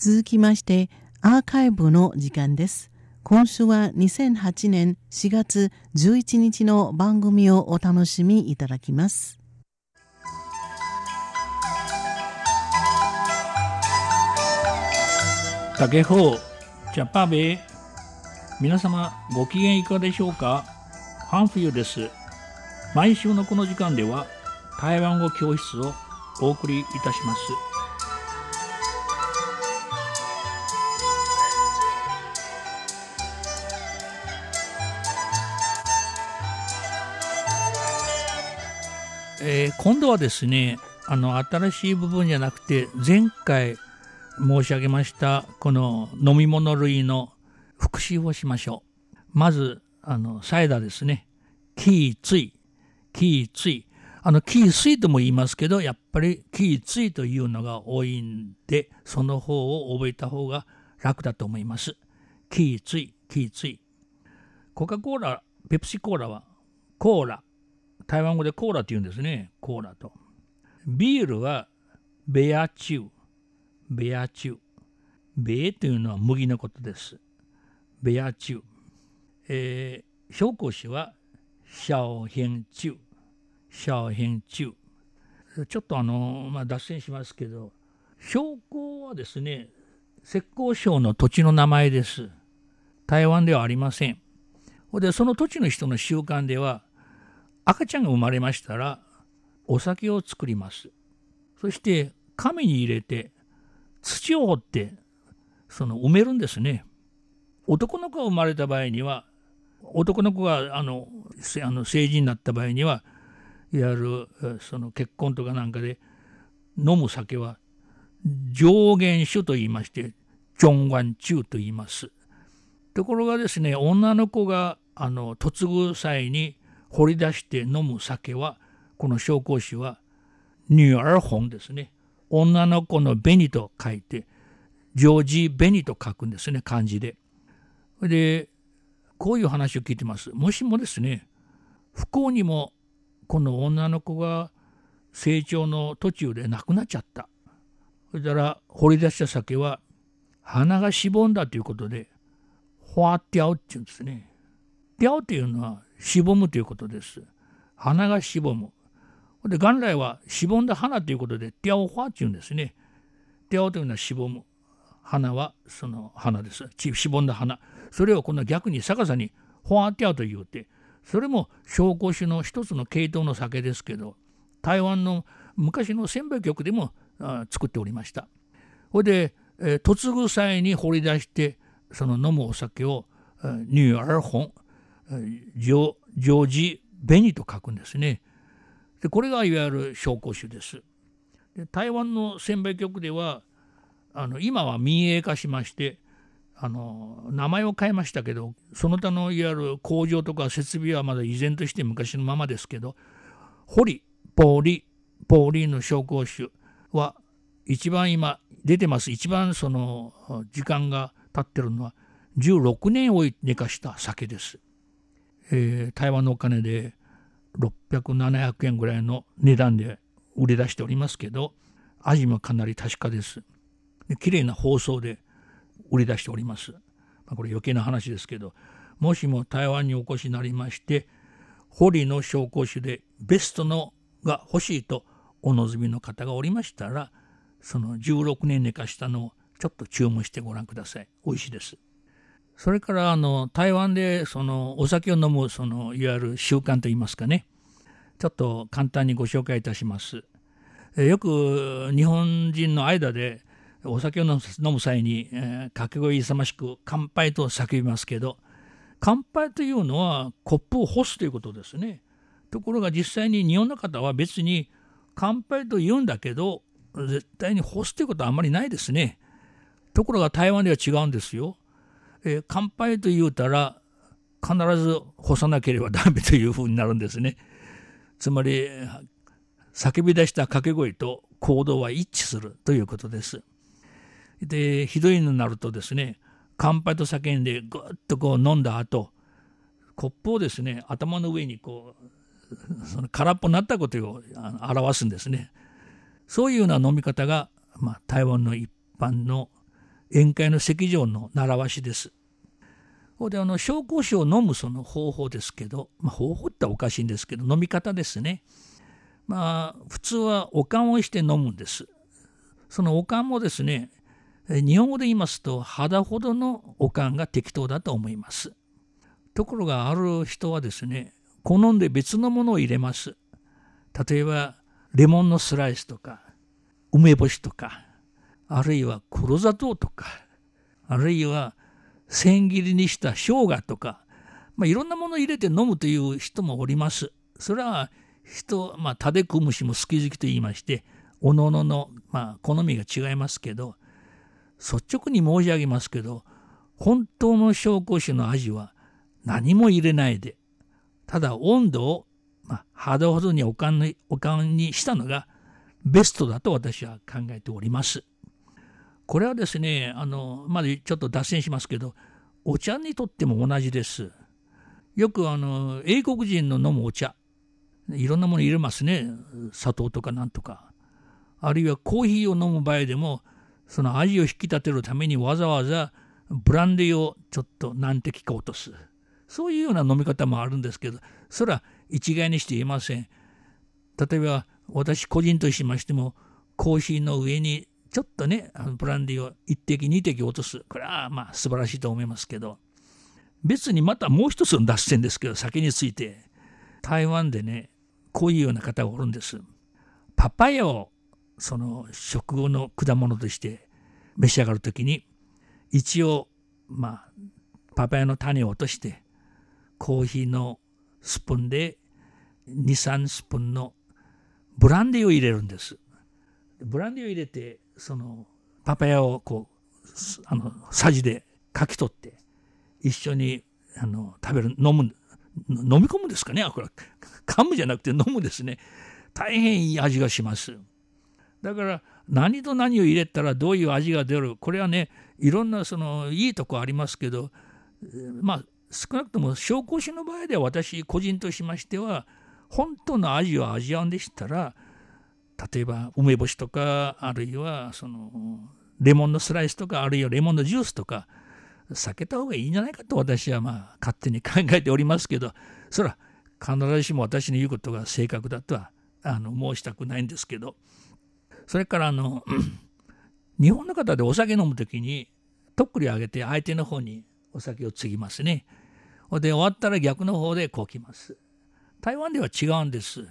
続きましてアーカイブの時間です。今週は2008年4月11日の番組をお楽しみいただきます。竹方ジャパベ皆様ご機嫌いかがでしょうか？ファンフィーです。毎週のこの時間では台湾語教室をお送りいたします。えー、今度はですねあの新しい部分じゃなくて前回申し上げましたこの飲み物類の復習をしましょう。まずあのサイダーですね。キーツイ。キーツイ。あのキースイとも言いますけどやっぱりキーツイというのが多いんでその方を覚えた方が楽だと思います。キーツイキーツイ。コカ・コーラペプシコーラはコーラ。台湾語でコーラって言うんですね。コーラと。ビールはベアチュー。ベアチュー。ベというのは麦のことです。ベアチュー。えー、紹興酒はシャオヘンチュー。シャオヘンチュー。ちょっとあの、まあ、脱線しますけど、商工はですね、浙江省の土地の名前です。台湾ではありません。で、その土地の人の習慣では、赤ちゃんが生まれましたらお酒を作ります。そして紙に入れて土を掘ってその埋めるんですね。男の子が生まれた場合には男の子があのあの成人になった場合にはいわゆるその結婚とかなんかで飲む酒は上限酒と言いましてジョンワンチューと言います。ところがですね女の子があの嫁ぐ際に掘り出して飲む酒はこの紹興酒は女兒本ですね女の子の紅と書いてジョージ紅と書くんですね漢字で。でこういう話を聞いてます。もしもですね不幸にもこの女の子が成長の途中で亡くなっちゃった。そしたら掘り出した酒は鼻がしぼんだということで、ほわってゃうっていうんですね。てゃうっていうのはしぼむということです。花がしぼむ。で元来はしぼんだ花ということで、ティアオファっていうんですね。ティアオというのはしぼむ。花はその花です。しぼんだ花。それを今度は逆に逆さにフォアティアと言うて、それも紹興酒の一つの系統の酒ですけど、台湾の昔の鮮米局でも作っておりました。ほいで、えー、嫁ぐ際に掘り出して、その飲むお酒を、ニューアルホン、ジョージ・ベニと書くんですね。でこれがいわゆる紹興酒です。で台湾の鮮米局ではあの今は民営化しましてあの名前を変えましたけどその他のいわゆる工場とか設備はまだ依然として昔のままですけど堀ポーリポーリーの紹興酒は一番今出てます一番その時間が経ってるのは16年を寝かした酒です。えー、台湾のお金で600700円ぐらいの値段で売り出しておりますけど味もかなり確かです。で綺麗な包装で売り出しております。まあ、これ余計な話ですけどもしも台湾にお越しになりまして堀の紹興酒でベストのが欲しいとお望みの方がおりましたらその16年寝かしたのをちょっと注文してご覧ください。美味しいです。それからあの台湾でそのお酒を飲むそのいわゆる習慣といいますかねちょっと簡単にご紹介いたします。よく日本人の間でお酒を飲む際に、えー、掛け声勇ましく乾杯と叫びますけど乾杯というのはコップを干すということですね。ところが実際に日本の方は別に乾杯と言うんだけど絶対に干すということはあまりないですね。ところが台湾では違うんですよ。えー、乾杯と言うたら必ず干さなければダメというふうになるんですね。つまり叫び出した掛け声と行動は一致するということです。でひどいのになるとですね乾杯と叫んでぐっとこう飲んだ後コップをですね頭の上にこうその空っぽになったことを表すんですね。そういうような飲み方が、まあ、台湾の一般の宴会の席上の習わしです。ほであの紹興酒を飲むその方法ですけど、まあ、方法っておかしいんですけど飲み方ですね。まあ普通はおかんをして飲むんです。そのおかんもですね日本語で言いますと肌ほどのおかんが適当だと思います。ところがある人はですね好んで別のものを入れます。例えばレモンのスライスとか梅干しとかあるいは黒砂糖とかあるいは千切りにした生姜とか、まあ、いろんなものを入れて飲むという人もおります。それは人、まあ、タデクムシも好き好きと言いまして、おののの、まあ、好みが違いますけど、率直に申し上げますけど、本当の紹興酒の味は何も入れないで、ただ温度を、まあ、肌ほどにおかんにおかんにしたのがベストだと私は考えております。これはですね、あの、まだちょっと脱線しますけど、お茶にとっても同じです。よくあの、英国人の飲むお茶、いろんなもの入れますね。砂糖とかなんとか。あるいはコーヒーを飲む場合でも、その味を引き立てるためにわざわざブランデーをちょっと何滴か落とす。そういうような飲み方もあるんですけど、それは一概にして言えません。例えば、私個人としましても、コーヒーの上にちょっとね、あのブランデーを1滴2滴落とす。これはまあ素晴らしいと思いますけど、別にまたもう一つの脱線ですけど、酒について、台湾でね、こういうような方がおるんです。パパイヤをその食後の果物として召し上がるときに、一応、まあ、パパイヤの種を落として、コーヒーのスプーンで2、3スプーンのブランデーを入れるんです。ブランデーを入れて、そのパパヤをこうあのさじでかき取って一緒にあの食べる飲む飲み込むんですかね？これ噛むじゃなくて飲むですね。大変いい味がします。だから何と何を入れたらどういう味が出る？これはねいろんなそのいいとこありますけどまあ少なくとも紹興酒の場合では私個人としましては本当の味を味わうんでしたら例えば梅干しとかあるいはそのレモンのスライスとかあるいはレモンのジュースとか避けた方がいいんじゃないかと私はまあ勝手に 考えておりますけどそれは必ずしも私の言うことが正確だとはあの申したくないんですけどそれからあの 日本の方でお酒飲む時にとっくり上げて相手の方にお酒を継ぎますね。で終わったら逆の方でこう来ます。台湾では違うんです。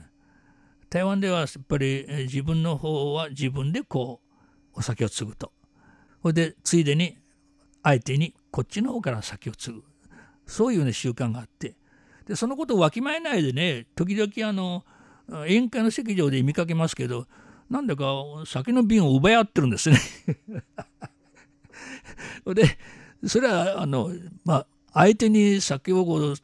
台湾ではやっぱり自分の方は自分でこうお酒を継ぐと。それでついでに相手にこっちの方から酒を継ぐ。そういうね習慣があって。でそのことをわきまえないでね時々あの宴会の席上で見かけますけどなんだか酒の瓶を奪い合ってるんですね。でそれはあのまあ相手に酒をこう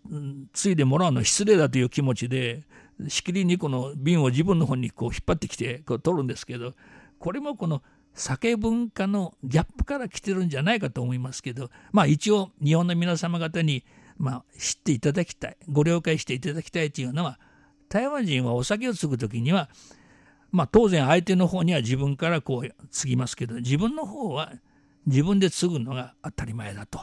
ついでもらうのは失礼だという気持ちでしきりにこの瓶を自分の方にこう引っ張ってきてこう取るんですけどこれもこの酒文化のギャップから来てるんじゃないかと思いますけどまあ一応日本の皆様方にまあ知っていただきたいご了解していただきたいというのは台湾人はお酒を継ぐ時にはまあ当然相手の方には自分からこう継ぎますけど自分の方は自分で継ぐのが当たり前だと。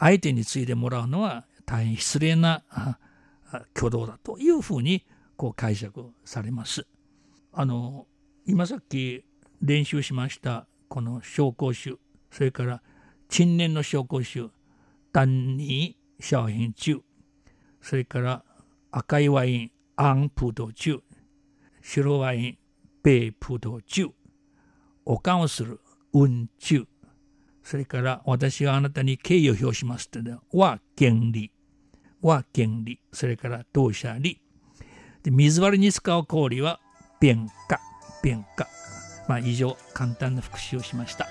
相手に継いでもらうのは大変失礼な挙動だというふうにこう解釈されます。あの今さっき練習しましたこの紹興酒それから陳年の紹興酒丹尼小品酒それから赤いワインアンプード酒白ワイン米プード酒おかんをする運中。それから私があなたに敬意を表しますというのは原理は原理、それから当社理。で水割りに使う氷は便化、便化。まあ以上、簡単な復習をしました。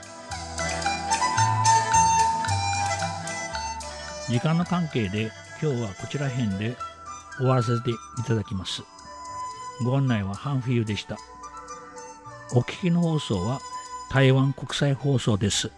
時間の関係で今日はこちら辺で終わらせていただきます。ご案内はハンフィユでした。お聞きの放送は台湾国際放送です。